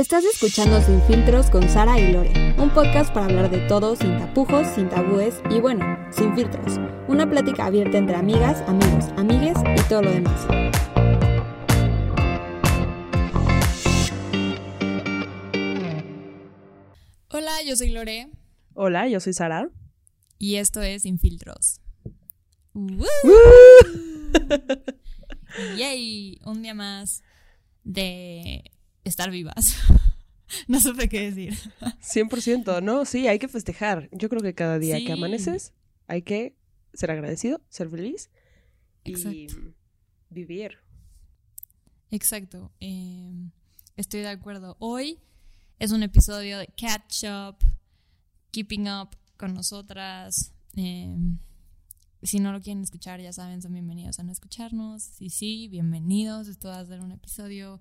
Estás escuchando Sin Filtros con Sara y Lore, un podcast para hablar de todo sin tapujos, sin tabúes y bueno, sin filtros. Una plática abierta entre amigas, amigos, amigues y todo lo demás. Hola, yo soy Lore Hola, yo soy Sara. y esto es Sin Filtros. ¡Woo! ¡Yay! Un día más de estar vivas. No supe qué decir. 100%, ¿no? Sí, hay que festejar. Yo creo que cada día Sí. que amaneces hay que ser agradecido, ser feliz y Exacto. vivir. Exacto. eh, estoy de acuerdo. Hoy es un episodio de Catch Up, Keeping Up con nosotras. eh, si no lo quieren escuchar, ya saben, son bienvenidos a no escucharnos. Sí, sí, bienvenidos. Esto va a ser un episodio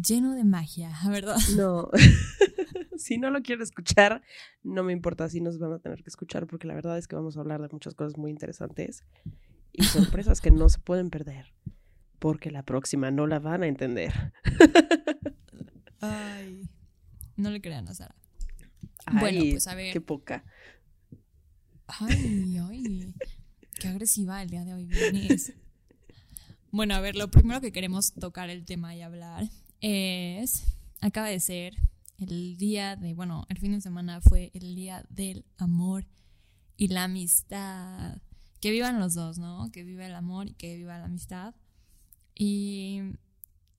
lleno de magia, ¿verdad? No. si no lo quiero escuchar, no me importa si nos van a tener que escuchar porque la verdad es que vamos a hablar de muchas cosas muy interesantes y sorpresas que no se pueden perder porque la próxima no la van a entender. Ay. No le crean a Sara. Ay, Bueno, pues, a ver. Qué poca. Ay, ay. Qué agresiva el día de hoy vienes. Bueno, a ver, lo primero que queremos tocar el tema y hablar es. Acaba de ser el día de. Bueno, el fin de semana fue el día del amor y la amistad. Que vivan los dos, ¿no? Que viva el amor y que viva la amistad. Y.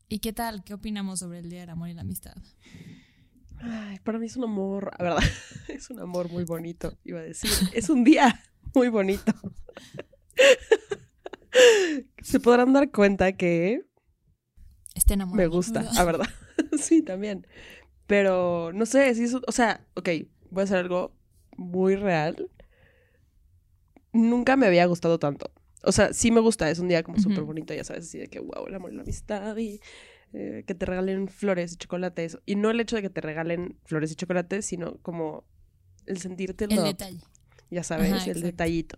¿Y qué tal? ¿Qué opinamos sobre el día del amor y la amistad? Ay, para mí es un amor, la verdad, es un amor muy bonito, iba a decir. Es un día muy bonito. Se podrán dar cuenta que Enamorado. me gusta, la verdad. Sí, también. Pero no sé, si eso, o sea, ok, voy a hacer algo muy real. Nunca me había gustado tanto. O sea, sí me gusta, es un día como Ujú. súper bonito, ya sabes, así de que, wow, el amor y la amistad y eh, que te regalen flores y chocolates. Y no el hecho de que te regalen flores y chocolates, sino como el sentirte El detalle. ya sabes, Ajá, el exacto. detallito.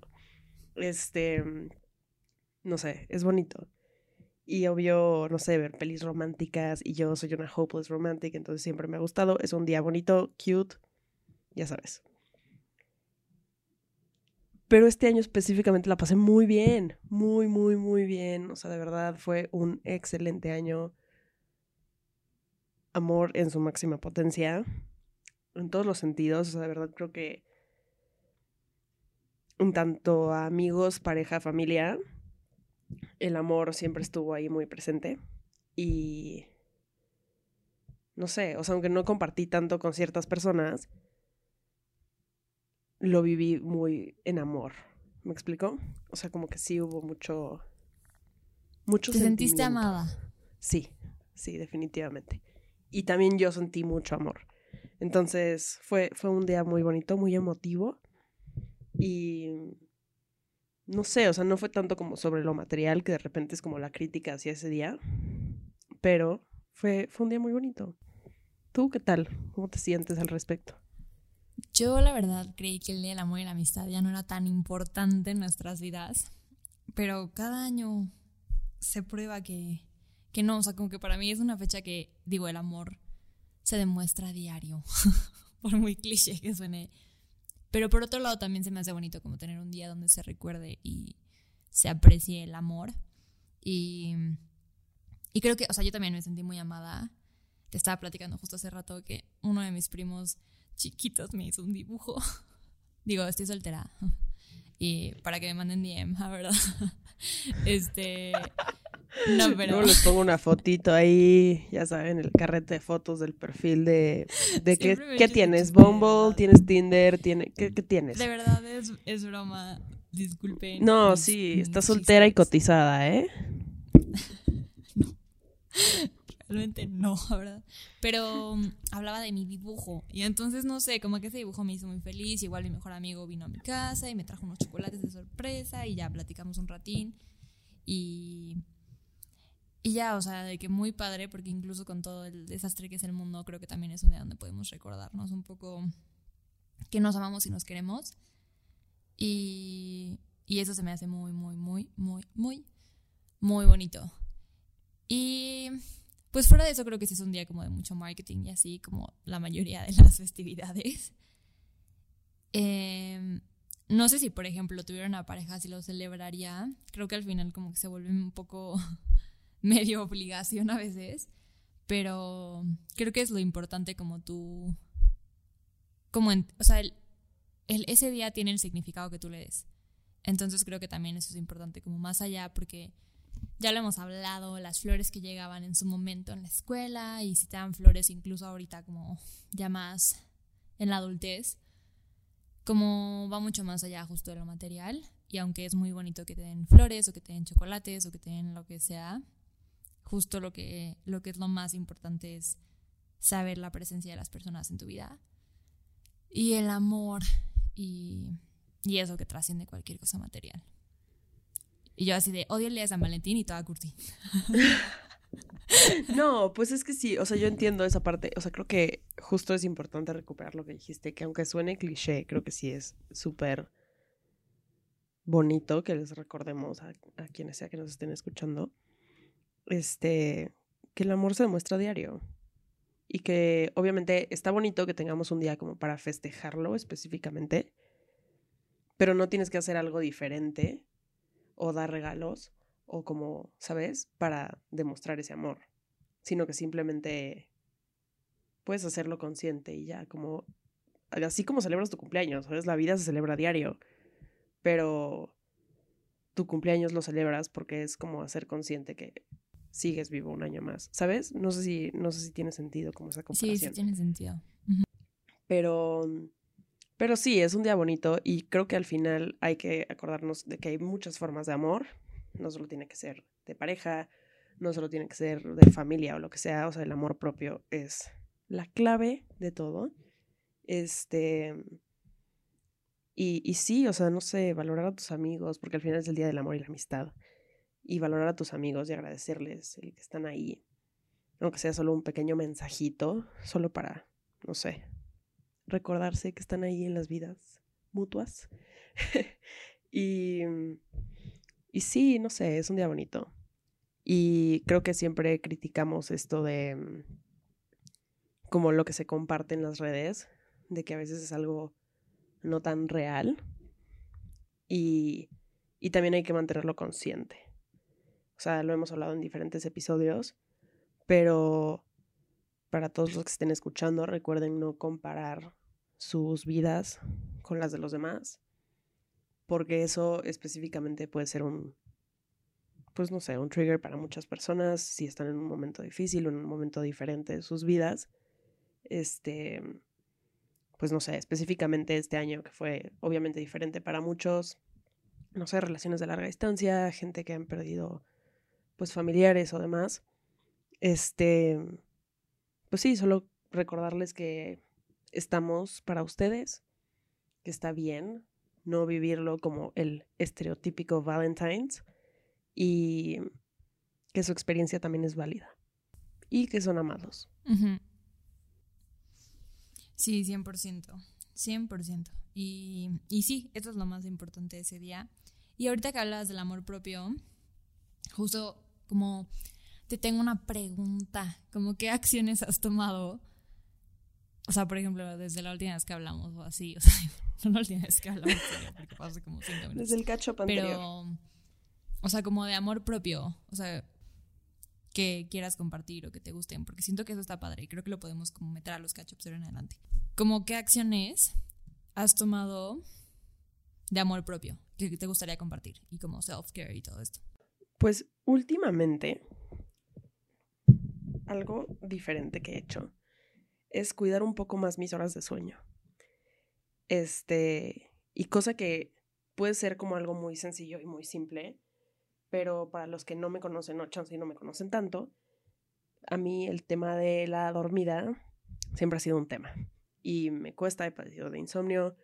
Este, no sé, es bonito. Y obvio, no sé, ver pelis románticas y yo soy una hopeless romantic, entonces siempre me ha gustado. Es un día bonito, cute, ya sabes. Pero este año específicamente la pasé muy bien, muy, muy, muy bien. O sea, de verdad fue un excelente año. Amor en su máxima potencia, en todos los sentidos. O sea, de verdad creo que en tanto a amigos, pareja, familia, el amor siempre estuvo ahí muy presente. Y no sé, o sea, aunque no compartí tanto con ciertas personas, lo viví muy en amor. ¿Me explico? O sea, como que sí hubo mucho. Mucho ¿Te sentiste amada? Sí, sí, definitivamente. Y también yo sentí mucho amor. Entonces fue, fue un día muy bonito, muy emotivo. Y no sé, o sea, no fue tanto como sobre lo material, que de repente es como la crítica hacia ese día. Pero fue, fue un día muy bonito. ¿Tú qué tal? ¿Cómo te sientes al respecto? Yo la verdad creí que el Día del Amor y la Amistad ya no era tan importante en nuestras vidas, pero cada año se prueba que, que no, o sea, como que para mí es una fecha que, digo, el amor se demuestra a diario, por muy cliché que suene. Pero por otro lado también se me hace bonito como tener un día donde se recuerde y se aprecie el amor. Y, y creo que, o sea, yo también me sentí muy amada. Te estaba platicando justo hace rato que uno de mis primos chiquitos me hizo un dibujo. Digo, estoy soltera. Y para que me manden DM, la verdad. Este. No, pero. Luego les pongo una fotito ahí, ya saben, el carrete de fotos del perfil de, de qué, qué tienes. Bumble, tienes Tinder, tiene, ¿qué, qué tienes? De verdad es, es broma. Disculpen. No, sí, mis estás soltera y cotizada, ¿eh? Realmente no, la verdad. Pero um, hablaba de mi dibujo. Y entonces, no sé, como que ese dibujo me hizo muy feliz. Igual mi mejor amigo vino a mi casa y me trajo unos chocolates de sorpresa. Y ya platicamos un ratín. Y. Y ya, o sea, de que muy padre, porque incluso con todo el desastre que es el mundo, creo que también es un día donde podemos recordarnos un poco que nos amamos y nos queremos. Y, y eso se me hace muy, muy, muy, muy, muy, muy bonito. Y pues fuera de eso creo que sí es un día como de mucho marketing y así como la mayoría de las festividades. Em, no sé si, por ejemplo, tuviera una pareja, si lo celebraría. Creo que al final como que se vuelve un poco medio obligación a veces. Pero creo que es lo importante como tú... Como o sea, ese día tiene el significado que tú le des. Entonces creo que también eso es importante, como más allá, porque ya lo hemos hablado, las flores que llegaban en su momento en la escuela y si te dan flores incluso ahorita como ya más en la adultez, como va mucho más allá justo de lo material y aunque es muy bonito que te den flores o que te den chocolates o que te den lo que sea, justo lo que, lo que es lo más importante es saber la presencia de las personas en tu vida y el amor y, y eso que trasciende cualquier cosa material. Y yo así de, odio el día San Valentín y toda curti. no, pues es que sí, o sea, yo entiendo esa parte, o sea, creo que justo es importante recuperar lo que dijiste, que aunque suene cliché, creo que sí es súper bonito que les recordemos a, a, quienes sea que nos estén escuchando, este, que el amor se demuestra diario. Y que obviamente está bonito que tengamos un día como para festejarlo específicamente, pero no tienes que hacer algo diferente o dar regalos o como, ¿sabes? Para demostrar ese amor, sino que simplemente puedes hacerlo consciente y ya como, así como celebras tu cumpleaños, ¿sabes? La vida se celebra diario, pero tu cumpleaños lo celebras porque es como hacer consciente que sigues vivo un año más, ¿sabes? No sé si, no sé si tiene sentido como esa comparación. Sí, sí tiene sentido. Pero pero sí, es un día bonito y creo que al final hay que acordarnos de que hay muchas formas de amor. No solo tiene que ser de pareja, no solo tiene que ser de familia o lo que sea. O sea, el amor propio es la clave de todo. Este. Y, y sí, o sea, no sé, valorar a tus amigos, porque al final es el día del amor y la amistad. Y valorar a tus amigos y agradecerles el que están ahí. Aunque sea solo un pequeño mensajito, solo para, no sé, recordarse que están ahí en las vidas mutuas. y, y sí, no sé, es un día bonito. Y creo que siempre criticamos esto de mm, como lo que se comparte en las redes, de que a veces es algo no tan real. Y, y también hay que mantenerlo consciente. O sea, lo hemos hablado en diferentes episodios, pero para todos los que estén escuchando, recuerden no comparar sus vidas con las de los demás, porque eso específicamente puede ser un, pues no sé, un trigger para muchas personas si están en un momento difícil o en un momento diferente de sus vidas. Este, pues no sé, específicamente este año que fue obviamente diferente para muchos, no sé, relaciones de larga distancia, gente que han perdido pues familiares o demás. Este, pues sí, solo recordarles que estamos para ustedes, que está bien no vivirlo como el estereotípico Valentine's y que su experiencia también es válida y que son amados. Sí, 100%, 100%. Y, y sí, eso es lo más importante de ese día. Y ahorita que hablas del amor propio, justo como te tengo una pregunta, como qué acciones has tomado o sea, por ejemplo, desde la última vez que hablamos o así, o sea, no la última vez que hablamos, porque pasó como cinco minutos. Desde el cacho anterior. Pero, o sea, como de amor propio, o sea, que quieras compartir o que te gusten, porque siento que eso está padre y creo que lo podemos como meter a los catch-ups en adelante. Como qué acciones has tomado de amor propio que te gustaría compartir y como self-care y todo esto. Pues últimamente, algo diferente que he hecho es cuidar un poco más mis horas de sueño. Este, y cosa que puede ser como algo muy sencillo y muy simple, pero para los que no me conocen, no chance y no me conocen tanto, a mí el tema de la dormida siempre ha sido un tema. Y me cuesta, he padecido de insomnio,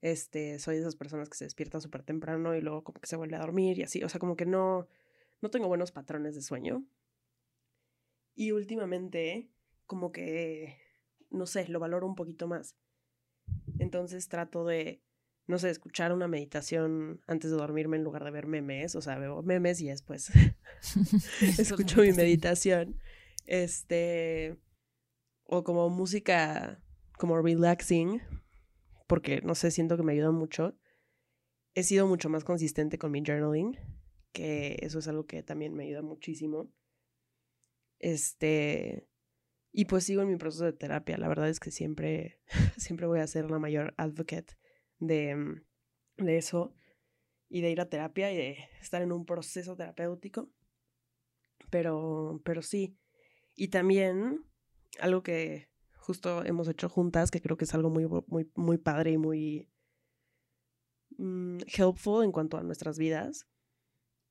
este, soy de esas personas que se despierta súper temprano y luego como que se vuelve a dormir y así, o sea, como que no, no tengo buenos patrones de sueño. Y últimamente, como que no sé, lo valoro un poquito más. Entonces trato de, no sé, escuchar una meditación antes de dormirme en lugar de ver memes, o sea, veo memes y después escucho mi meditación. Este, o como música como relaxing, porque no sé, siento que me ayuda mucho. He sido mucho más consistente con mi journaling, que eso es algo que también me ayuda muchísimo. Este, y pues sigo en mi proceso de terapia. La verdad es que siempre, siempre voy a ser la mayor advocate de, mm, de eso y de ir a terapia y de estar en un proceso terapéutico. Pero, pero sí. Y también algo que justo hemos hecho juntas, que creo que es algo muy, muy, muy padre y muy mm, helpful en cuanto a nuestras vidas,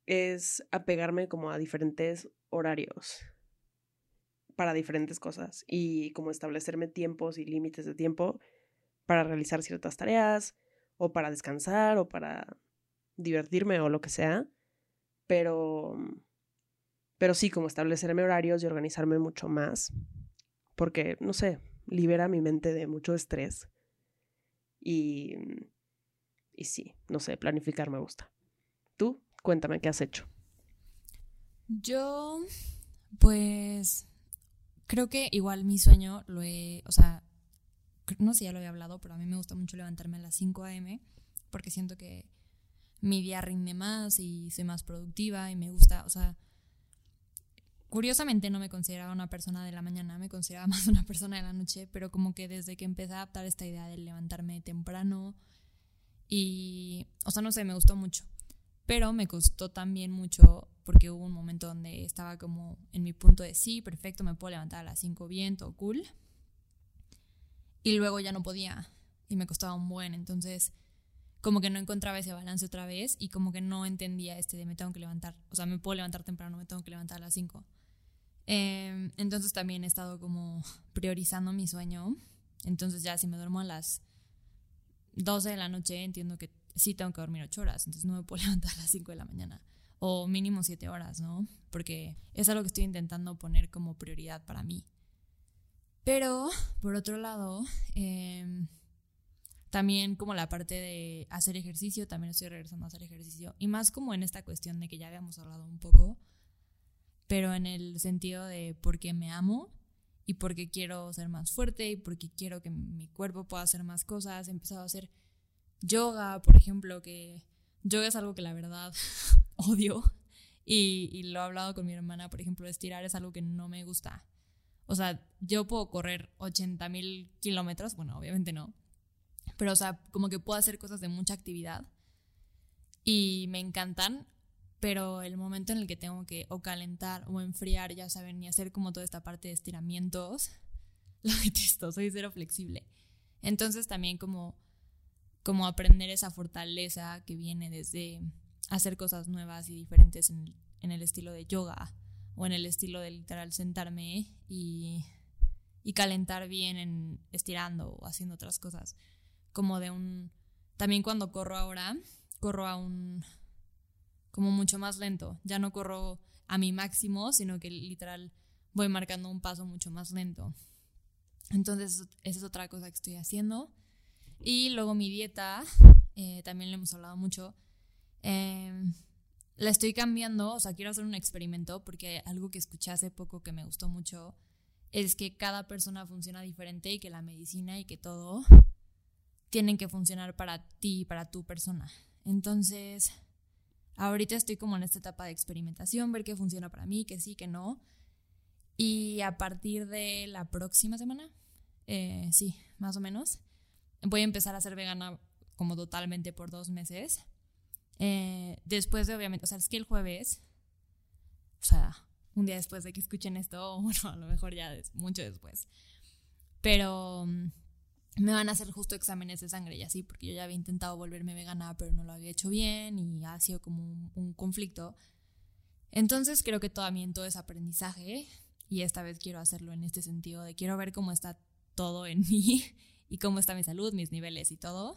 es apegarme como a diferentes horarios para diferentes cosas y como establecerme tiempos y límites de tiempo para realizar ciertas tareas o para descansar o para divertirme o lo que sea, pero pero sí como establecerme horarios y organizarme mucho más porque no sé, libera mi mente de mucho estrés y y sí, no sé, planificar me gusta. Cuéntame qué has hecho. Yo pues creo que igual mi sueño lo he, o sea, no sé si ya lo había hablado, pero a mí me gusta mucho levantarme a las 5 a.m. porque siento que mi día rinde más y soy más productiva y me gusta, o sea, curiosamente no me consideraba una persona de la mañana, me consideraba más una persona de la noche, pero como que desde que empecé a adaptar esta idea de levantarme temprano y, o sea, no sé, me gustó mucho, pero me costó también mucho porque hubo un momento donde estaba como en mi punto de sí, perfecto, me puedo levantar a las 5 bien, todo cool. Y luego ya no podía y me costaba un buen, entonces como que no encontraba ese balance otra vez y como que no entendía este de me tengo que levantar, o sea, me puedo levantar temprano, me tengo que levantar a las 5. Em, entonces también he estado como priorizando mi sueño, entonces ya si me duermo a las 12 de la noche entiendo que sí tengo que dormir 8 horas, entonces no me puedo levantar a las 5 de la mañana o mínimo siete horas, ¿no? Porque es algo que estoy intentando poner como prioridad para mí. Pero, por otro lado, em, también como la parte de hacer ejercicio, también estoy regresando a hacer ejercicio. Y más como en esta cuestión de que ya habíamos hablado un poco, pero en el sentido de por qué me amo y porque quiero ser más fuerte y porque quiero que mi cuerpo pueda hacer más cosas. He empezado a hacer yoga, por ejemplo, que yoga es algo que la verdad odio. Y, lo he hablado con mi hermana, por ejemplo, estirar es algo que no me gusta. O sea, yo puedo correr 80 mil kilómetros, bueno, obviamente no, pero o sea, como que puedo hacer cosas de mucha actividad y me encantan, pero el momento en el que tengo que o calentar o enfriar, ya saben, y hacer como toda esta parte de estiramientos, lo detesto, soy cero flexible. Entonces también como, como aprender esa fortaleza que viene desde hacer cosas nuevas y diferentes en, el estilo de yoga o en el estilo de literal sentarme y, y calentar bien en estirando o haciendo otras cosas. Como de un... También cuando corro ahora, corro a un... como mucho más lento. Ya no corro a mi máximo, sino que literal voy marcando un paso mucho más lento. Entonces, esa es otra cosa que estoy haciendo. Y luego mi dieta, eh, también le hemos hablado mucho, Em, la estoy cambiando, o sea, quiero hacer un experimento porque algo que escuché hace poco que me gustó mucho es que cada persona funciona diferente y que la medicina y que todo tienen que funcionar para ti, para tu persona. Entonces, ahorita estoy como en esta etapa de experimentación, ver qué funciona para mí, que sí, que no. Y a partir de la próxima semana, eh, sí, más o menos, voy a empezar a ser vegana como totalmente por dos meses eh, después de, obviamente, o sea, es que el jueves, o sea, un día después de que escuchen esto, o a lo mejor ya es mucho después, pero mm, me van a hacer justo exámenes de sangre y así, porque yo ya había intentado volverme vegana, pero no lo había hecho bien y ha sido como un, conflicto. Entonces creo que también todo es aprendizaje y esta vez quiero hacerlo en este sentido de quiero ver cómo está todo en mí y cómo está mi salud, mis niveles y todo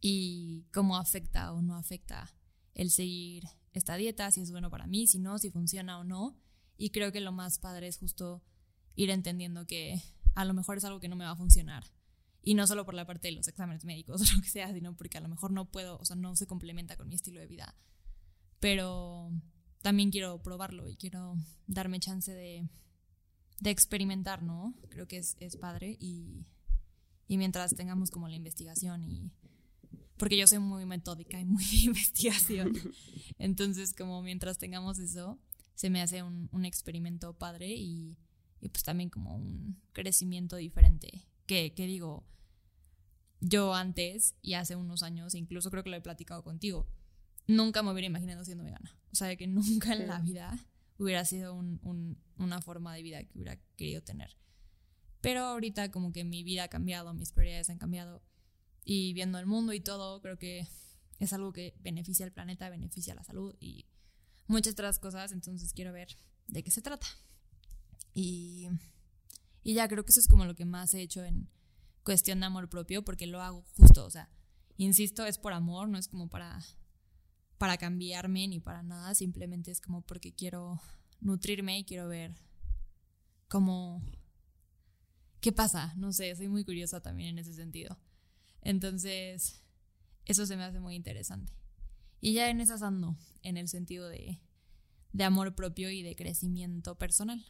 y cómo afecta o no afecta el seguir esta dieta, si es bueno para mí, si no, si funciona o no. Y creo que lo más padre es justo ir entendiendo que a lo mejor es algo que no me va a funcionar. Y no solo por la parte de los exámenes médicos o lo que sea, sino porque a lo mejor no puedo, o sea, no se complementa con mi estilo de vida. Pero también quiero probarlo y quiero darme chance de, de experimentar, ¿no? Creo que es, es padre y, y mientras tengamos como la investigación y... Porque yo soy muy metódica y muy de investigación. Entonces, como mientras tengamos eso, se me hace un, un experimento padre y, y, pues también como un crecimiento diferente. Que, que digo, yo antes y hace unos años, incluso creo que lo he platicado contigo, nunca me hubiera imaginado siendo vegana. O sea, que nunca en la vida hubiera sido un, una forma de vida que hubiera querido tener. Pero ahorita como que mi vida ha cambiado, mis prioridades han cambiado y viendo el mundo y todo, creo que es algo que beneficia al planeta, beneficia a la salud y muchas otras cosas, entonces quiero ver de qué se trata. Y, y ya creo que eso es como lo que más he hecho en cuestión de amor propio, porque lo hago justo, o sea, insisto, es por amor, no es como para para cambiarme ni para nada, simplemente es como porque quiero nutrirme y quiero ver cómo... ¿Qué pasa? No sé, soy muy curiosa también en ese sentido. Entonces, eso se me hace muy interesante. Y ya en esas ando, en el sentido de, de amor propio y de crecimiento personal.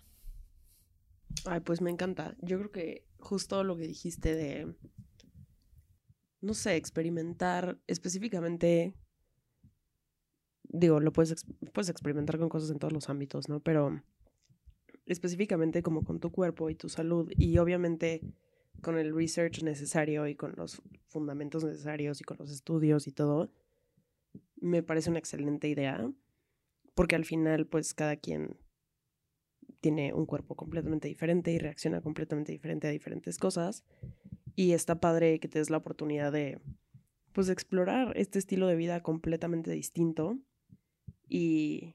Ay, pues me encanta. Yo creo que justo lo que dijiste de, no sé, experimentar específicamente digo, lo puedes, puedes experimentar con cosas en todos los ámbitos, ¿no? Pero específicamente como con tu cuerpo y tu salud y obviamente con el research necesario y con los fundamentos necesarios y con los estudios y todo, me parece una excelente idea porque al final pues cada quien tiene un cuerpo completamente diferente y reacciona completamente diferente a diferentes cosas y está padre que te des la oportunidad de pues explorar este estilo de vida completamente distinto y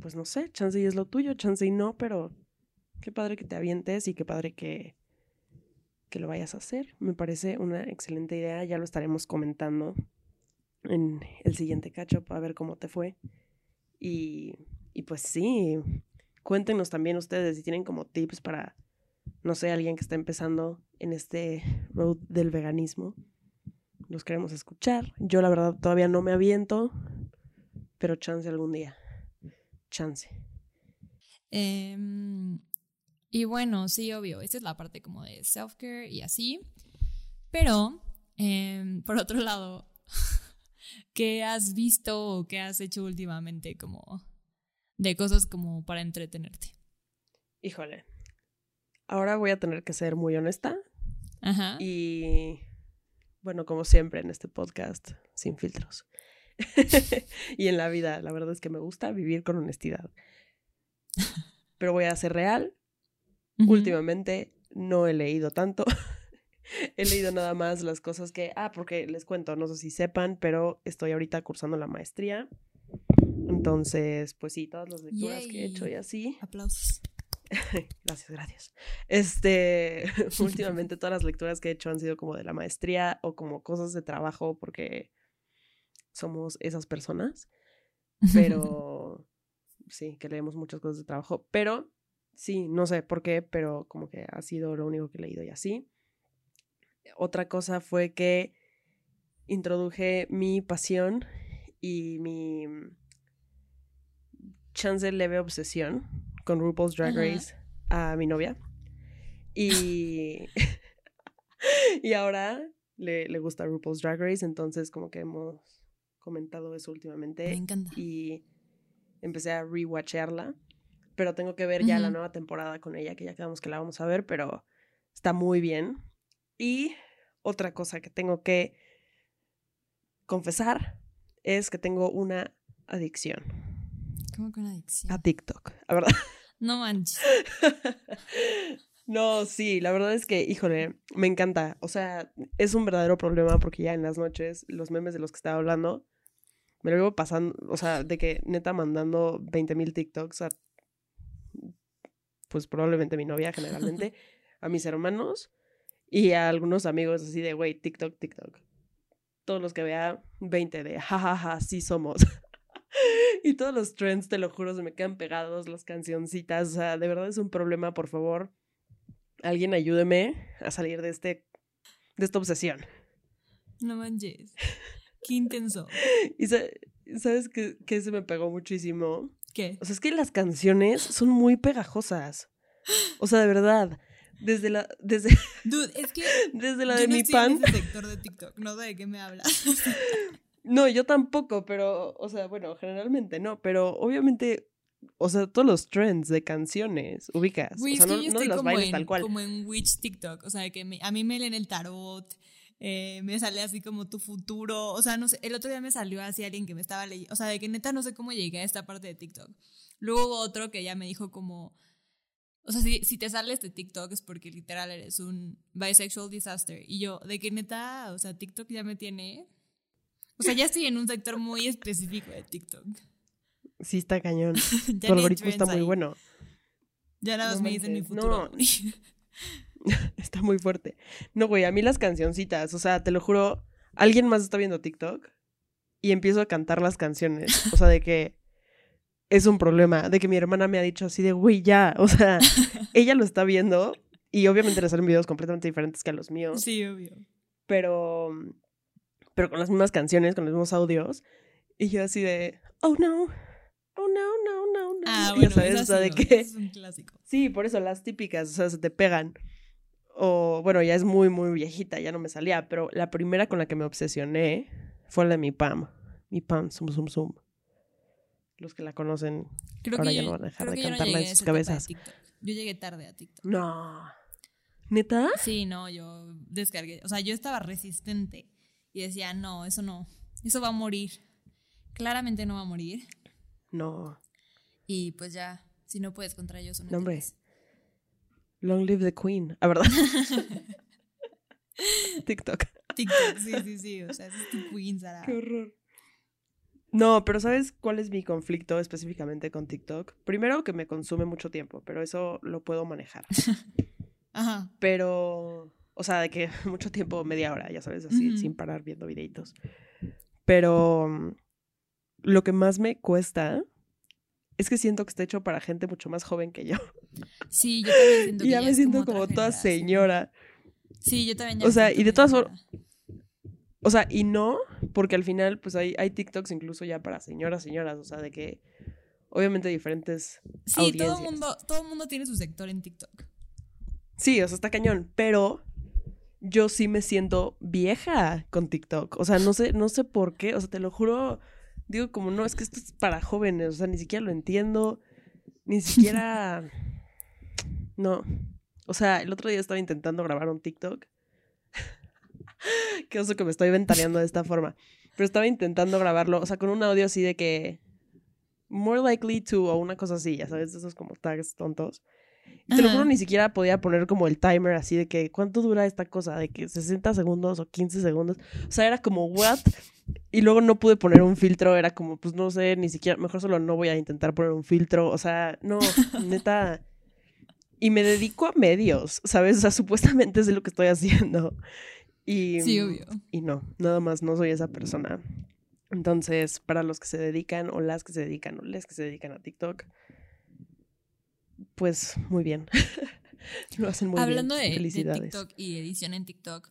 pues no sé, chance y es lo tuyo, chance y no, pero qué padre que te avientes y qué padre que, que lo vayas a hacer. Me parece una excelente idea, ya lo estaremos comentando en el siguiente catch a ver cómo te fue. Y, y pues sí, cuéntenos también ustedes si tienen como tips para, no sé, alguien que está empezando en este road del veganismo. Los queremos escuchar. Yo la verdad todavía no me aviento, pero chance algún día. Chance. Em, y bueno, sí, obvio, esta es la parte como de self-care y así. Pero, em, por otro lado, ¿qué has visto o qué has hecho últimamente como de cosas como para entretenerte? Híjole. Ahora voy a tener que ser muy honesta. Ajá. Y bueno, como siempre en este podcast, sin filtros. y en la vida, la verdad es que me gusta vivir con honestidad. Pero voy a ser real. Últimamente no he leído tanto. he leído nada más las cosas que, ah, porque les cuento, no sé si sepan, pero estoy ahorita cursando la maestría. Entonces, pues sí, todas las lecturas que he hecho y así. Aplausos. gracias, gracias. Este, últimamente todas las lecturas que he hecho han sido como de la maestría o como cosas de trabajo porque somos esas personas, pero sí, que leemos muchas cosas de trabajo, pero sí, no sé por qué, pero como que ha sido lo único que he leído y así. Otra cosa fue que introduje mi pasión y mi chance leve obsesión con RuPaul's Drag Race a mi novia. Y, y ahora le, le gusta RuPaul's Drag Race, entonces como que hemos comentado eso últimamente. Me encanta. Y empecé a rewatchearla. Pero tengo que ver ya la nueva temporada con ella, que ya quedamos que la vamos a ver, pero está muy bien. Y otra cosa que tengo que confesar es que tengo una adicción. ¿Cómo que una adicción? A TikTok, la verdad. No manches. No, sí, la verdad es que, híjole, me encanta. O sea, es un verdadero problema porque ya en las noches los memes de los que estaba hablando me lo vivo pasando, o sea, de que neta mandando 20 mil TikToks a, pues probablemente mi novia generalmente, a mis hermanos y a algunos amigos así de, güey, TikTok, TikTok. Todos los que vea, 20 de, jajaja, ja, ja, sí somos. y todos los trends, te lo juro, se me quedan pegados, las cancioncitas, o sea, de verdad es un problema, por favor. Alguien ayúdeme a salir de este, de esta obsesión. No manches. Qué intenso. Y sabes que, se me pegó muchísimo. ¿Qué? O sea, es que las canciones son muy pegajosas. O sea, de verdad. Desde la. Desde, Dude, es que. desde la yo de no mi estoy en pan. ese sector de TikTok. No sé de qué me hablas. No, yo tampoco, pero. O sea, bueno, generalmente no. Pero obviamente. O sea, todos los trends de canciones ubicas. O sea, no, no de los bailes en, tal cual. como en Witch TikTok. O sea, que me- a mí me leen el tarot. eh, me sale así como tu futuro. O sea, no sé. El otro día me salió así alguien que me estaba leyendo. O sea, de que neta no sé cómo llegué a esta parte de TikTok. Luego hubo otro que ya me dijo como. O sea, si, si te sale este TikTok es porque literal eres un bisexual disaster. Y yo, de que neta, o sea, TikTok ya me tiene. O sea, ya estoy en un sector muy específico de TikTok. Sí, está cañón. Tu algoritmo está muy ahí. bueno. Ya nada más No me dicen mi futuro. no. Está muy fuerte. No, güey, a mí las cancioncitas, o sea, te lo juro, alguien más está viendo TikTok y empiezo a cantar las canciones. O sea, de que es un problema, de que mi hermana me ha dicho así de, güey, ya, o sea, ella lo está viendo y obviamente le salen videos completamente diferentes que a los míos, Sí, obvio. pero, pero con las mismas canciones, con los mismos audios. Y yo así de, oh no, no, no, no, no. Ah, bueno, sabes, esa sí, de que... Es un clásico. Sí, por eso las típicas, o sea, se te pegan. O bueno, ya es muy, muy viejita, ya no me salía, pero la primera con la que me obsesioné fue la de mi Pam. Mi Pam, zum, zum, zum. Los que la conocen. Creo Ahora que ya yo, no van a dejar de no cantarla en sus cabezas. Yo llegué tarde a TikTok. No. ¿Neta? Sí, no, yo descargué. O sea, yo estaba resistente y decía, no, eso no. Eso va a morir. Claramente no va a morir. No. Y pues ya, si no puedes contra ellos, son No, hombre. Long live the queen. Ah, ¿verdad? TikTok. TikTok, sí, sí, sí. O sea, es tu queen, Sara. Qué horror. No, pero ¿sabes cuál es mi conflicto específicamente con TikTok? Primero que me consume mucho tiempo, pero eso lo puedo manejar. Ajá. Pero, o sea, de que mucho tiempo, media hora, ya sabes, así, sin parar viendo videitos. Pero mm, lo que más me cuesta es que siento que está hecho para gente mucho más joven que yo. Sí, yo también siento que Y ya ya me siento como toda señora. Sí, yo también ya O sea, y de todas señora. O sea, y no, porque al final, pues hay, hay TikToks incluso ya para señoras, señoras, o sea, de que obviamente diferentes Sí, todo audiencias. mundo, todo mundo tiene su sector en TikTok. Sí, o sea, está cañón, pero yo sí me siento vieja con TikTok. O sea, no sé, no sé por qué, o sea, te lo juro, digo como no, es que esto es para jóvenes, o sea, ni siquiera lo entiendo, ni siquiera no. O sea, el otro día estaba intentando grabar un TikTok. Qué oso que me estoy ventaneando de esta forma. Pero estaba intentando grabarlo, o sea, con un audio así de que more likely to o una cosa así, ya sabes, esos como tags tontos. Y te lo juro, ni siquiera podía poner como el timer así de que cuánto dura esta cosa, de que 60 segundos o 15 segundos. O sea, era como, what? Y luego no pude poner un filtro, era como, pues no sé, ni siquiera, mejor solo no voy a intentar poner un filtro. O sea, no, neta. Y me dedico a medios, ¿sabes? O sea, supuestamente sé lo que estoy haciendo. Y, Sí, obvio. Y no, nada más no soy esa persona. Entonces, para los que se dedican, o las que se dedican, o les que se dedican a TikTok, pues muy bien. lo hacen muy Hablando bien. de, de Felicidades. TikTok y edición en TikTok,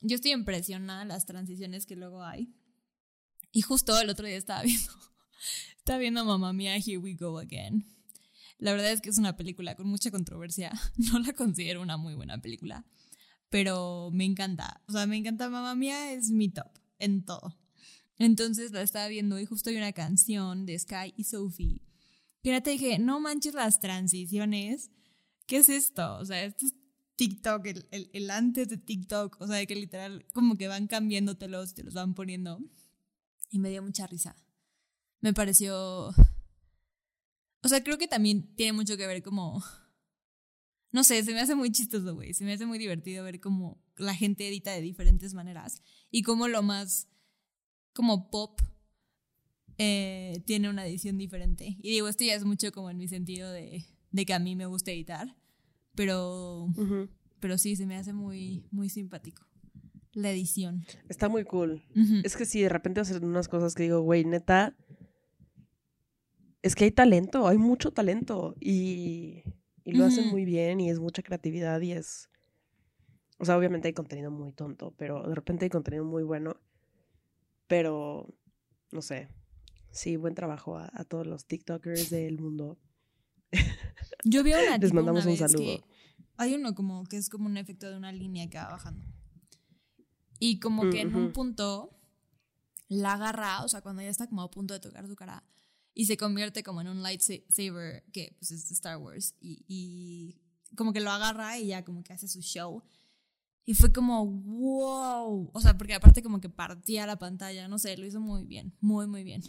yo estoy impresionada de las transiciones que luego hay. Y justo el otro día estaba viendo, estaba viendo Mamma Mía, Here We Go Again. La verdad es que es una película con mucha controversia. No la considero una muy buena película, pero me encanta. O sea, me encanta Mamma Mía, es mi top en todo. Entonces la estaba viendo y justo hay una canción de Sky y Sophie. Que ya te dije, no manches las transiciones. ¿Qué es esto? O sea, esto es TikTok, el, el, antes de TikTok. O sea, que literal como que van cambiándotelos, te los van poniendo. Y me dio mucha risa. Me pareció... O sea, creo que también tiene mucho que ver como... No sé, se me hace muy chistoso, güey. Se me hace muy divertido ver cómo la gente edita de diferentes maneras. Y cómo lo más como pop eh, tiene una edición diferente. Y digo, esto ya es mucho como en mi sentido de, de que a mí me gusta editar. Pero, pero sí, se me hace muy, muy simpático. La edición. Está muy cool. Es que sí, de repente hacen unas cosas que digo, güey, neta. Es que hay talento, hay mucho talento. Y, y lo hacen muy bien y es mucha creatividad y es. O sea, obviamente hay contenido muy tonto, pero de repente hay contenido muy bueno. Pero, no sé. Sí, buen trabajo a, a todos los TikTokers del mundo. Yo vi una Les mandamos una un saludo. que hay uno como que es como un efecto de una línea que va bajando. Y como que en un Ujú. punto la agarra, o sea, cuando ya está como a punto de tocar su cara, y se convierte como en un lightsaber que pues es de Star Wars. Y, y como que lo agarra y ya como que hace su show. Y fue como, wow. O sea, porque aparte como que partía la pantalla, no sé, lo hizo muy bien, muy, muy bien.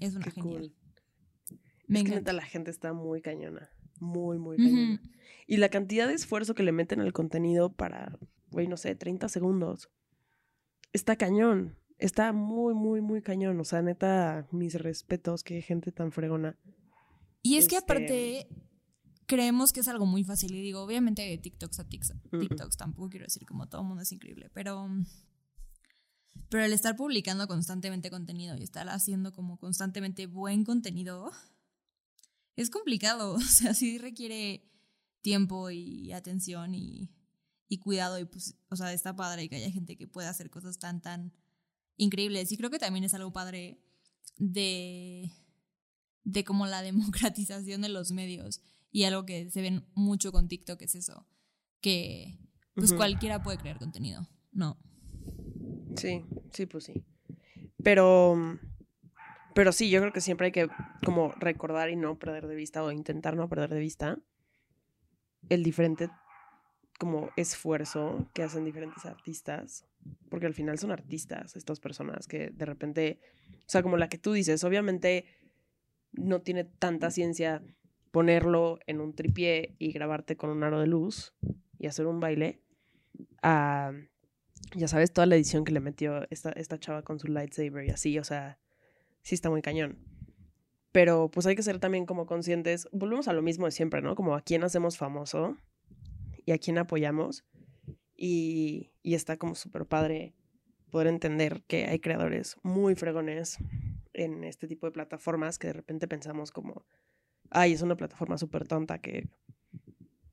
Es una Qué cool. Me es que neta la gente está muy cañona. Muy, muy cañona. Y la cantidad de esfuerzo que le meten al contenido para, güey, no sé, 30 segundos. Está cañón. Está muy, muy, muy cañón. O sea, neta, mis respetos. Qué gente tan fregona. Y es que Este- aparte creemos que es algo muy fácil. Y digo, obviamente de TikToks a TikToks. TikToks tampoco quiero decir como todo el mundo es increíble, pero, pero el estar publicando constantemente contenido y estar haciendo como constantemente buen contenido es complicado. O sea, sí requiere tiempo y atención y, y cuidado. Y pues, o sea, está padre que haya gente que pueda hacer cosas tan, tan increíbles. Y creo que también es algo padre de, de como la democratización de los medios. Y algo que se ven mucho con TikTok es eso, que pues cualquiera puede crear contenido. No. Sí, sí, pues sí. Pero, pero sí, yo creo que siempre hay que como recordar y no perder de vista o intentar no perder de vista el diferente como esfuerzo que hacen diferentes artistas, porque al final son artistas estas personas que de repente, o sea, como la que tú dices, obviamente no tiene tanta ciencia ponerlo en un tripié y grabarte con un aro de luz y hacer un baile a ya sabes, toda la edición que le metió esta, esta chava con su lightsaber y así, o sea, sí está muy cañón. Pero pues hay que ser también como conscientes, volvemos a lo mismo de siempre, ¿no? Como a quién hacemos famoso y a quién apoyamos. Y, y está como súper padre poder entender que hay creadores muy fregones en este tipo de plataformas que de repente pensamos como, ay, es una plataforma súper tonta que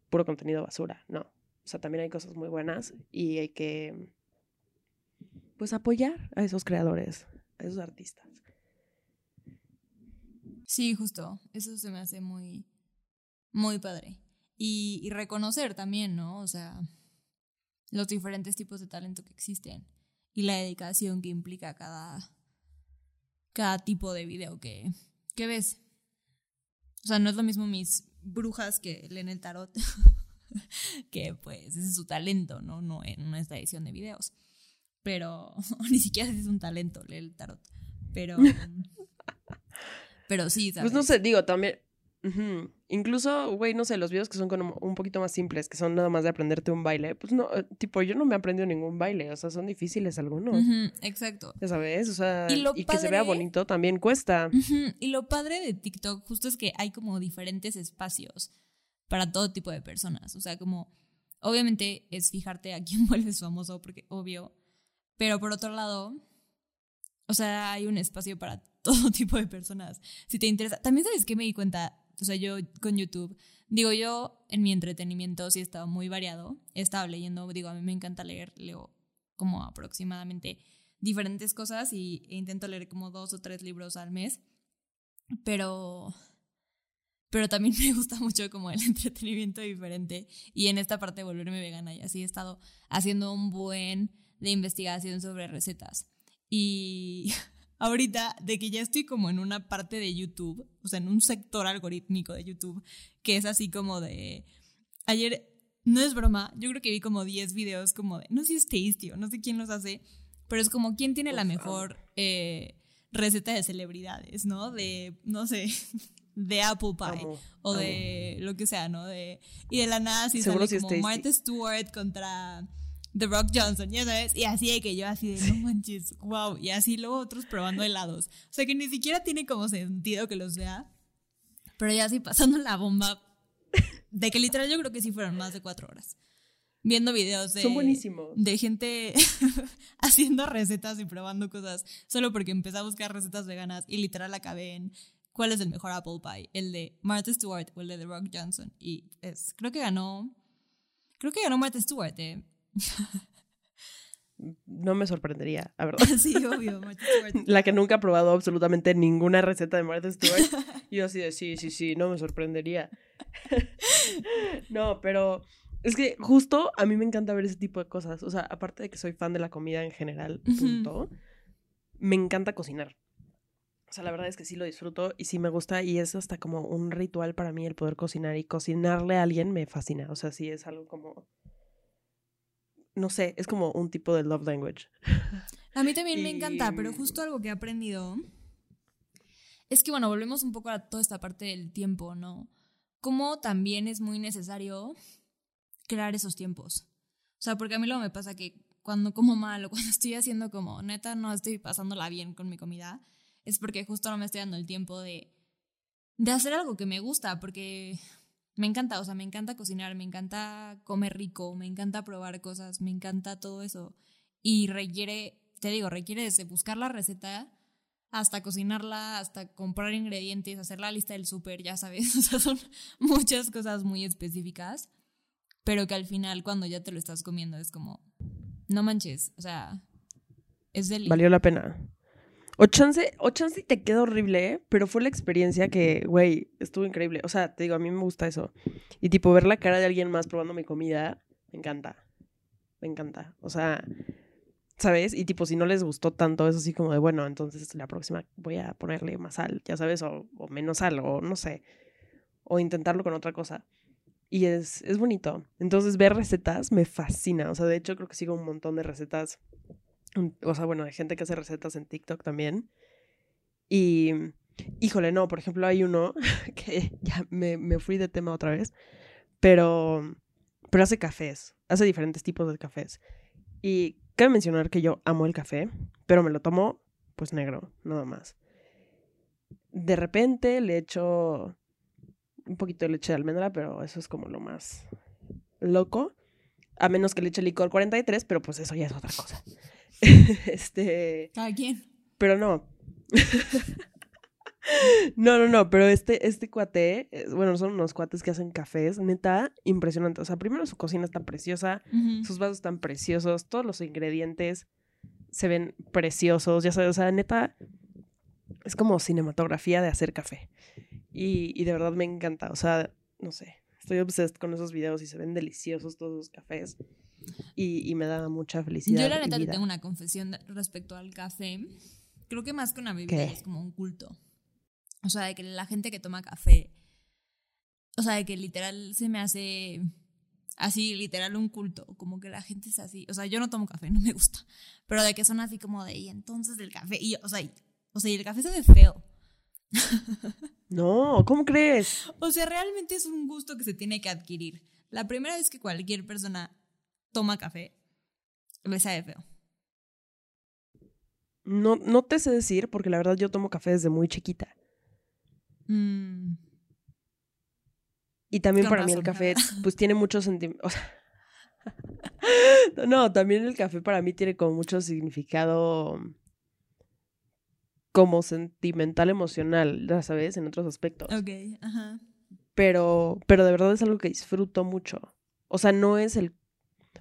puro contenido basura. No, o sea, también hay cosas muy buenas y hay que, pues, apoyar a esos creadores, a esos artistas. Sí, justo. Eso se me hace muy, muy padre. Y, y reconocer también, ¿no? O sea, los diferentes tipos de talento que existen y la dedicación que implica cada, cada tipo de video que, que ves. O sea, no es lo mismo mis brujas que leen el tarot, que pues ese es su talento, ¿no? No en esta edición de videos. Pero, ni siquiera es un talento leer el tarot. Pero, pero sí, ¿sabes? Pues no sé, digo, también, incluso, güey, no sé, los videos que son como un poquito más simples, que son nada más de aprenderte un baile, pues no, eh, tipo, yo no me he aprendido ningún baile, o sea, son difíciles algunos, exacto. ya sabes, o sea, Y que se vea bonito también cuesta. Y lo padre de TikTok justo es que hay como diferentes espacios para todo tipo de personas. O sea, como obviamente es fijarte a quién vuelves famoso, porque obvio. Pero por otro lado, o sea, hay un espacio para todo tipo de personas. Si te interesa. También sabes que me di cuenta, o sea, yo con YouTube, digo yo en mi entretenimiento sí he estado muy variado. He estado leyendo, digo, a mí me encanta leer, leo como aproximadamente diferentes cosas y e intento leer como dos o tres libros al mes. Pero pero también me gusta mucho como el entretenimiento diferente y en esta parte de volverme vegana y así he estado haciendo un buen de investigación sobre recetas. Y ahorita de que ya estoy como en una parte de YouTube, o sea, en un sector algorítmico de YouTube, que es así como de... Ayer, no es broma, yo creo que vi como 10 videos como de... No sé si es Tasty o no sé quién los hace, pero es como quién tiene la mejor eh, receta de celebridades, ¿no? De, no sé, de apple pie Amo, o amo. de lo que sea, ¿no? De, y de la nada sí Seguro sale es como. Martha Stewart contra The Rock Johnson, ya sabes, y así de que yo así de no manches, wow, y así luego otros probando helados. O sea que ni siquiera tiene como sentido que los vea, pero ya así pasando la bomba, de que literal yo creo que sí fueron más de cuatro horas. Viendo videos de, Son buenísimos. de gente haciendo recetas y probando cosas solo porque empecé a buscar recetas veganas y literal acabé en cuál es el mejor apple pie, el de Martha Stewart o el de The Rock Johnson. Y es, creo que ganó, creo que ganó Martha Stewart, eh. No me sorprendería, la verdad. sí, obvio. Martha Stewart. La que nunca ha probado absolutamente ninguna receta de Martha Stewart. Y yo así de, sí, sí, sí, no me sorprendería. no, pero es que justo a mí me encanta ver ese tipo de cosas. O sea, aparte de que soy fan de la comida en general, me encanta cocinar. O sea, la verdad es que sí lo disfruto y sí me gusta y es hasta como un ritual para mí el poder cocinar y cocinarle a alguien me fascina. O sea, sí es algo como... No sé, es como un tipo de love language. A mí también me encanta, pero justo algo que he aprendido es que, bueno, volvemos un poco a toda esta parte del tiempo, ¿no? Como también es muy necesario crear esos tiempos. O sea, porque a mí luego me pasa que cuando como mal o cuando estoy haciendo como, neta, no estoy pasándola bien con mi comida, es porque justo no me estoy dando el tiempo de, de hacer algo que me gusta, porque me encanta, o sea, me encanta cocinar, me encanta comer rico, me encanta probar cosas, me encanta todo eso. Y requiere, te digo, requiere desde buscar la receta hasta cocinarla, hasta comprar ingredientes, hacer la lista del súper, ya sabes. O sea, son muchas cosas muy específicas, pero que al final cuando ya te lo estás comiendo es como, no manches, o sea, es del... Valió la pena. O chance, o chance te queda horrible, ¿eh? pero fue la experiencia que, güey, estuvo increíble. O sea, te digo, a mí me gusta eso. Y tipo, ver la cara de alguien más probando mi comida, me encanta. Me encanta. O sea, ¿sabes? Y tipo, si no les gustó tanto, es así como de, bueno, entonces la próxima voy a ponerle más sal, ya sabes, o, o menos sal, o no sé. O intentarlo con otra cosa. Y es, es bonito. Entonces, ver recetas me fascina. O sea, de hecho, creo que sigo un montón de recetas o sea, bueno, hay gente que hace recetas en TikTok también. Y, híjole, no, por ejemplo, hay uno que ya me, me fui de tema otra vez, pero, pero hace cafés, hace diferentes tipos de cafés. Y cabe mencionar que yo amo el café, pero me lo tomo pues negro, nada más. De repente le echo un poquito de leche de almendra, pero eso es como lo más loco. A menos que le eche licor 43, pero pues eso ya es otra cosa. este, ¿Cada quien? pero no. no, no, no, pero este, este cuate, eh, bueno, son unos cuates que hacen cafés, neta, impresionante. O sea, primero su cocina está preciosa, sus vasos están preciosos, todos los ingredientes se ven preciosos, ya sabes, o sea, neta, es como cinematografía de hacer café. Y, y de verdad me encanta, o sea, no sé, estoy obsessed con esos videos y se ven deliciosos todos los cafés. Y, y me da mucha felicidad. Yo la neta te tengo una confesión respecto al café. Creo que más que una bebida ¿Qué? es como un culto. O sea, de que la gente que toma café, o sea, de que literal se me hace así, literal un culto, como que la gente es así. O sea, yo no tomo café, no me gusta, pero de que son así como de, y entonces el café, y, o sea, y, o sea, y el café sabe feo. No, ¿cómo crees? O sea, realmente es un gusto que se tiene que adquirir. La primera vez que cualquier persona toma café, le sabe feo. No, no te sé decir, porque la verdad yo tomo café desde muy chiquita. Mm. Y también Con para mí el café, pues tiene mucho sentimiento. no, también el café para mí tiene como mucho significado como sentimental, emocional, ya sabes, en otros aspectos. Ok, ajá. Pero, pero de verdad es algo que disfruto mucho. O sea, no es el...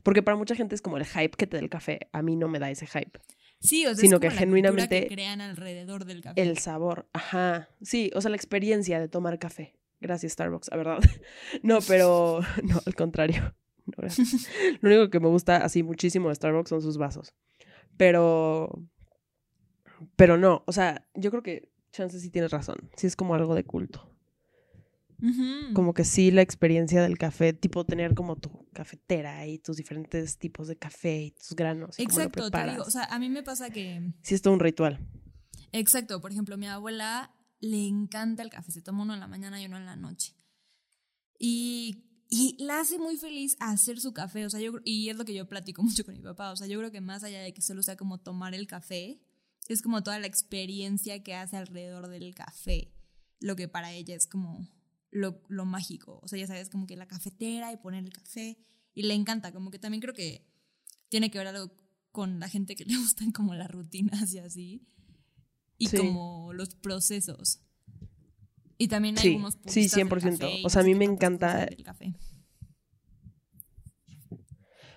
Porque para mucha gente es como el hype que te da el café. A mí no me da ese hype. Sí, o sea, Sino es como que la genuinamente que crean alrededor del café. El sabor, ajá. Sí, o sea, la experiencia de tomar café. Gracias, Starbucks, la verdad. No, pero no, al contrario. No, gracias. Lo único que me gusta así muchísimo de Starbucks son sus vasos. Pero, pero no, o sea, yo creo que Chance sí tienes razón. Sí es como algo de culto. Como que sí la experiencia del café, tipo tener como tu cafetera y tus diferentes tipos de café y tus granos. y Exacto, te digo. O sea, a mí me pasa que. sí es todo un ritual. Exacto, por ejemplo, mi abuela le encanta el café. Se toma uno en la mañana y uno en la noche. Y, y la hace muy feliz hacer su café. O sea, yo, y es lo que yo platico mucho con mi papá. O sea, yo creo que más allá de que solo sea como tomar el café, es como toda la experiencia que hace alrededor del café. Lo que para ella es como lo, lo mágico. O sea, ya sabes, como que la cafetera y poner el café. Y le encanta. Como que también creo que tiene que ver algo con la gente que le gustan como las rutinas y así. Y Sí. como los procesos. Y también hay Sí, algunos sí, puristas del 100%. café y O sea, a mí me encanta- del café.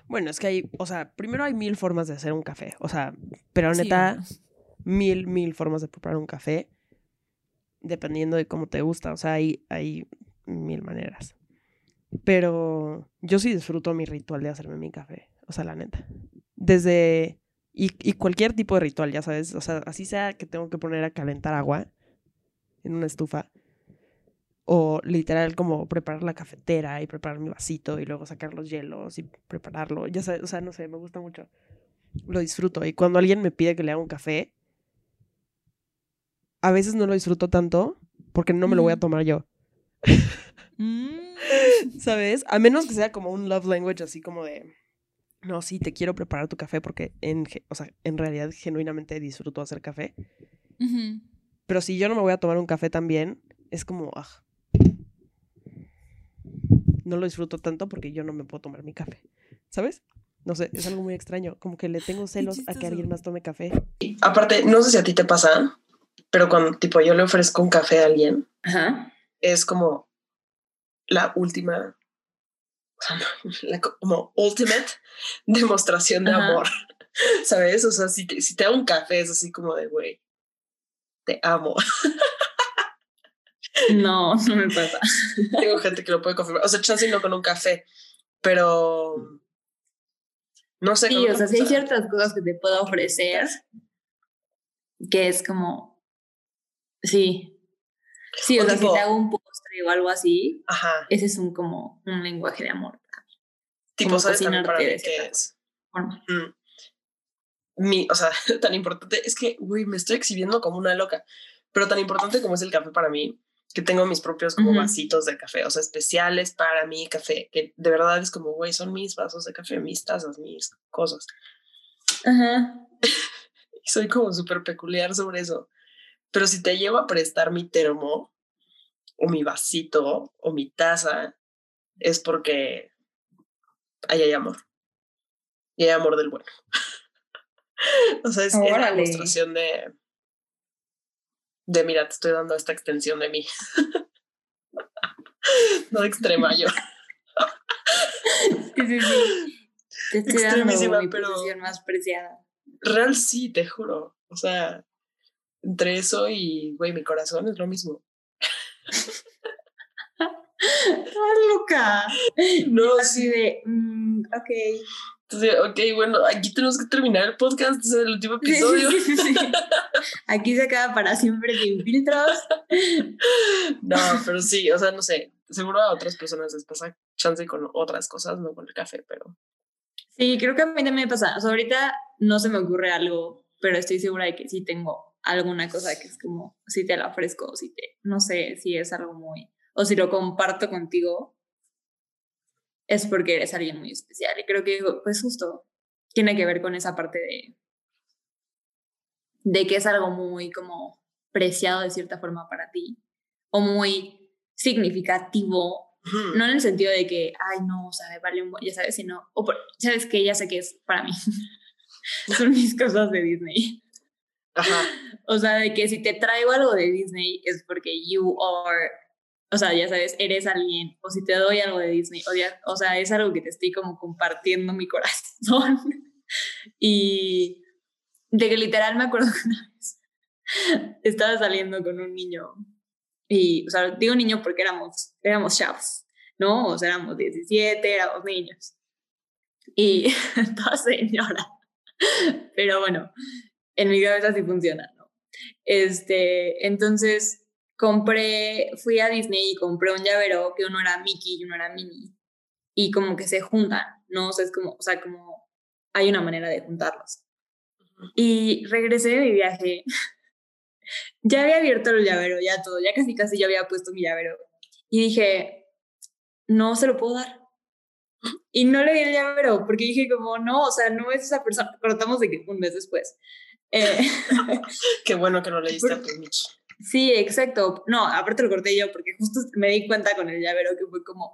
Bueno, es que hay, o sea, primero hay mil formas de hacer un café. O sea, pero Sí, neta, bueno. mil, mil formas de preparar un café. Dependiendo de cómo te gusta. O sea, hay, hay mil maneras. Pero yo sí disfruto mi ritual de hacerme mi café. O sea, la neta. Desde. Y, y cualquier tipo de ritual, ya sabes. O sea, así sea que tengo que poner a calentar agua en una estufa. O literal como preparar la cafetera y preparar mi vasito y luego sacar los hielos y prepararlo. Ya sabes, o sea, no sé, me gusta mucho. Lo disfruto. Y cuando alguien me pide que le haga un café, a veces no lo disfruto tanto porque no me lo voy a Ujú. tomar yo. Mm. ¿Sabes? A menos que sea como un love language así como de, no, sí, te quiero preparar tu café porque en, o sea, en realidad genuinamente disfruto hacer café. Pero si yo no me voy a tomar un café también, es como, ah, no lo disfruto tanto porque yo no me puedo tomar mi café. ¿Sabes? No sé, es algo muy extraño. Como que le tengo celos a que alguien más tome café. Aparte, no sé si a ti te pasa, pero cuando tipo yo le ofrezco un café a alguien, Ajá. es como la última, o sea, no, la co- como ultimate demostración de Ajá. amor, ¿sabes? O sea, si te, si te hago un café es así como de, güey, te amo. No, no me pasa. Tengo gente que lo puede confirmar. O sea, chance no con un café, pero no sé. Sí, o sea, sí hay ciertas cosas que te puedo ofrecer que es como, sí. Sí, o, O sea, tipo- si te hago un postre o algo así, Ajá. ese es un como un lenguaje de amor. Tipo, como ¿sabes también para mí qué es? forma. Mm. Mi, o sea, tan importante es que, güey, me estoy exhibiendo como una loca, pero tan importante como es el café para mí, que tengo mis propios como Ujú. vasitos de café, o sea, especiales para mi café, que de verdad es como, güey, son mis vasos de café, mis tazas, mis cosas. Ajá. Y soy como súper peculiar sobre eso. Pero si te llevo a prestar mi termo, o mi vasito, o mi taza, es porque ahí hay amor. Y hay amor del bueno. o sea, es, es la demostración de, de, mira, te estoy dando esta extensión de mí. no de extrema yo. Sí, sí, sí. Te estoy dando mi pero- más preciada. Real sí, te juro. O sea, entre eso y, güey, mi corazón es lo mismo. ¡Ah, loca! No, Así de, mm, ok. Entonces, ok, bueno, aquí tenemos que terminar el podcast, es el último episodio. sí, sí, sí. Aquí se acaba para siempre sin filtros. No, pero sí, o sea, no sé, seguro a otras personas les pasa chance con otras cosas, no con el café, pero Sí, creo que a mí también me pasa. O sea, ahorita no se me ocurre algo, pero estoy segura de que sí tengo alguna cosa que es como, si te la ofrezco, si te, no sé, si es algo muy, o si lo comparto contigo, es porque eres alguien muy especial. Y creo que, pues justo, tiene que ver con esa parte de, de que es algo muy como preciado de cierta forma para ti, o muy significativo no en el sentido de que, ay, no, o sea, me vale un buen, ya sabes, sino, o por- sabes que ya sé que es para mí. Son mis cosas de Disney. O sea, de que si te traigo algo de Disney es porque you are, o sea, ya sabes, eres alguien, o si te doy algo de Disney, o, ya- sea, es algo que te estoy como compartiendo mi corazón. y de que literal me acuerdo que una vez estaba saliendo con un niño y, o sea, digo niño porque éramos, éramos chavos, ¿no? O sea, éramos 17, éramos niños. Y toda señora. Pero bueno, en mi cabeza sí funciona, ¿no? Este, entonces compré, fui a Disney y compré un llavero que uno era Mickey y uno era Minnie. Y como que se juntan, ¿no? O sea, es como, o sea, como hay una manera de juntarlos. Y regresé de mi viaje. ya había abierto el llavero, ya todo, ya casi casi yo había puesto mi llavero. Y dije, no se lo puedo dar. Y no le di el llavero porque dije como, no, o sea, no es esa persona. Cortamos de que un mes después. Eh, qué bueno que no le diste a tu. Sí, exacto. No, aparte lo corté yo porque justo me di cuenta con el llavero que fue como,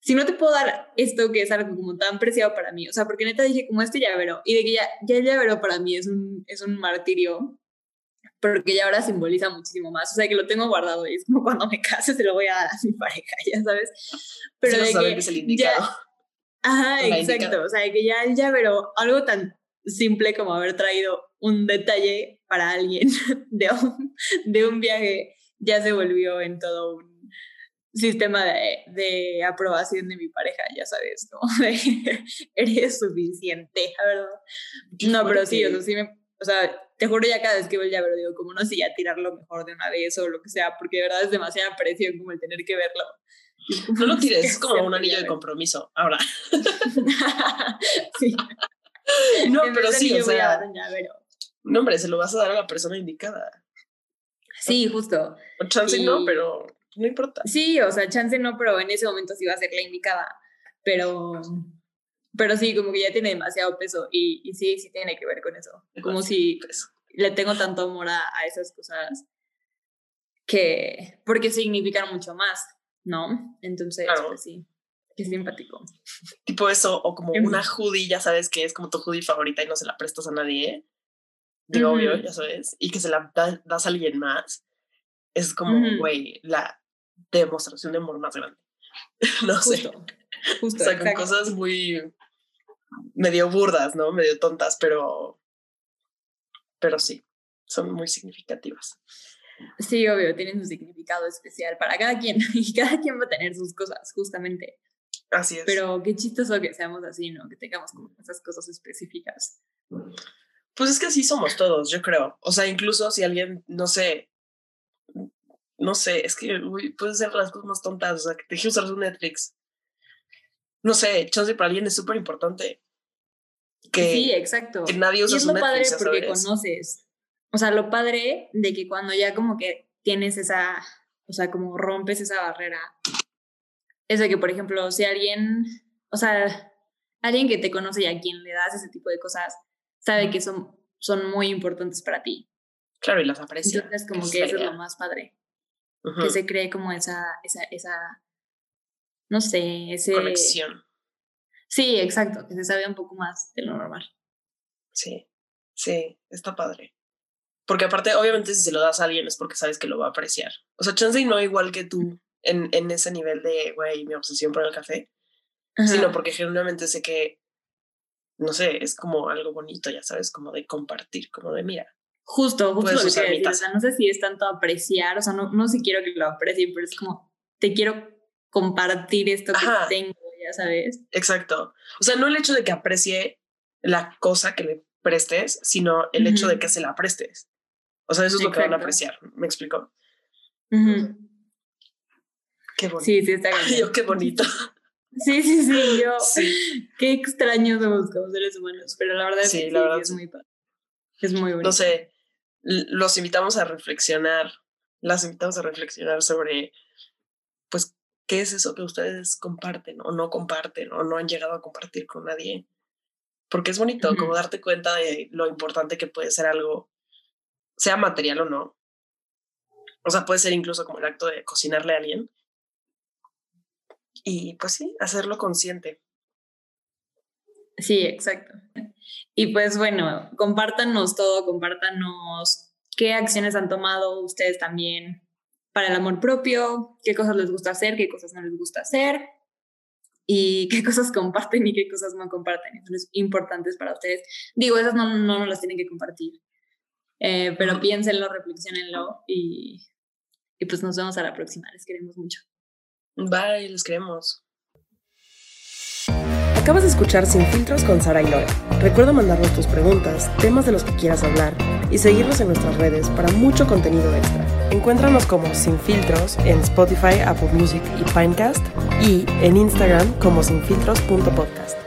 si no te puedo dar esto que es algo como tan preciado para mí, o sea, porque neta dije como este llavero y de que ya, ya el llavero para mí es un, es un martirio, porque ya ahora simboliza muchísimo más, o sea, que lo tengo guardado y es como cuando me case se lo voy a dar a mi pareja, ya sabes. Pero Sí de saber que que es el ya- indicado. Ajá, exacto. indicada. O sea, que ya el llavero, algo tan simple como haber traído un detalle para alguien de un, de un viaje, ya se volvió en todo un sistema de, de aprobación de mi pareja, ya sabes, ¿no? De, eres suficiente, verdad. No, pero sí, o sea, sí me, o sea, te juro ya cada vez que veo el llavero digo, como no sé, ya tirarlo mejor de una vez o lo que sea, porque de verdad es demasiada presión como el tener que verlo. No lo tires, es como un anillo de compromiso. Ahora. sí. No, pero sí, o sea, no, hombre, se lo vas a dar a la persona indicada. Sí, justo. O chance no, pero no importa. Sí, o sea, chance no, pero en ese momento sí va a ser la indicada. Pero, pero sí, como que ya tiene demasiado peso y, y sí, sí tiene que ver con eso. Como si le tengo tanto amor a, a esas cosas que, porque significan mucho más, ¿no? Entonces, Claro. pues sí, qué simpático. tipo eso, o como una hoodie, ya sabes que es como tu hoodie favorita y no se la prestas a nadie. Digo, obvio, ya sabes. Y que se la da- das a alguien más. Es como, güey, la demostración de amor más grande. no sé. Justo, O sea, con exacto. cosas muy medio burdas, ¿no? Medio tontas, pero. Pero sí, son muy significativas. Sí, obvio, tienen su significado especial para cada quien y cada quien va a tener sus cosas, justamente. Así es. Pero qué chistoso que seamos así, ¿no? Que tengamos como esas cosas específicas. Pues es que así somos todos, yo creo. O sea, incluso si alguien, no sé, no sé, es que uy, puede ser las cosas más tontas, o sea, que te deje usar su Netflix. No sé, chance para alguien es súper importante. Que, sí, exacto. que nadie Y usa es su lo padre Netflix, ya porque sabes. conoces. O sea, lo padre de que cuando ya como que tienes esa, o sea, como rompes esa barrera, es de que, por ejemplo, si alguien, o sea, alguien que te conoce y a quien le das ese tipo de cosas, sabe que son, son muy importantes para ti. Claro, y las aprecia. Entonces, como que eso es lo más padre. Ujú, Que se cree como esa, esa, esa, no sé, ese... Conexión. Sí, exacto, que se sabe un poco más de lo normal. Sí, sí, está padre. Porque aparte, obviamente, si se lo das a alguien es porque sabes que lo va a apreciar. O sea, chance y no igual que tú en, en ese nivel de, güey, mi obsesión por el café, sino Ajá. porque genuinamente sé que, no sé, es como algo bonito, ya sabes, como de compartir, como de, mira, Justo, justo lo que decir. O sea, no sé si es tanto apreciar, o sea, no, no si quiero que lo aprecien, pero es como, te quiero compartir esto que Ajá. tengo, ya sabes. exacto. O sea, no el hecho de que aprecie la cosa que le prestes, sino el hecho de que se la prestes. O sea, eso es lo que van a Exacto. apreciar, ¿me explico? Ujú. Qué bonito. Sí, sí, está bien. yo, qué bonito. Sí, sí, sí, yo, Sí. qué extraños somos como seres humanos, pero la verdad es que la verdad es muy padre. Es muy bonito. no sé, los invitamos a reflexionar, las invitamos a reflexionar sobre, pues, qué es eso que ustedes comparten o no comparten o no han llegado a compartir con nadie. Porque es bonito como darte cuenta de lo importante que puede ser algo, sea material o no. O sea, puede ser incluso como el acto de cocinarle a alguien. Y pues sí, hacerlo consciente. Sí, exacto. Y pues bueno, compártanos todo, compártanos qué acciones han tomado ustedes también para el amor propio, qué cosas les gusta hacer, qué cosas no les gusta hacer y qué cosas comparten y qué cosas no comparten. Entonces, importantes para ustedes. Digo, esas no, no nos las tienen que compartir, Eh, pero piénsenlo, reflexionenlo y, y pues nos vemos a la próxima. Les queremos mucho. Bye, les queremos. Acabas de escuchar Sin Filtros con Sara y Lore. Recuerda mandarnos tus preguntas, temas de los que quieras hablar y seguirnos en nuestras redes para mucho contenido extra. Encuéntranos como Sin Filtros en Spotify, Apple Music y Pinecast y en Instagram como sinfiltros.podcast.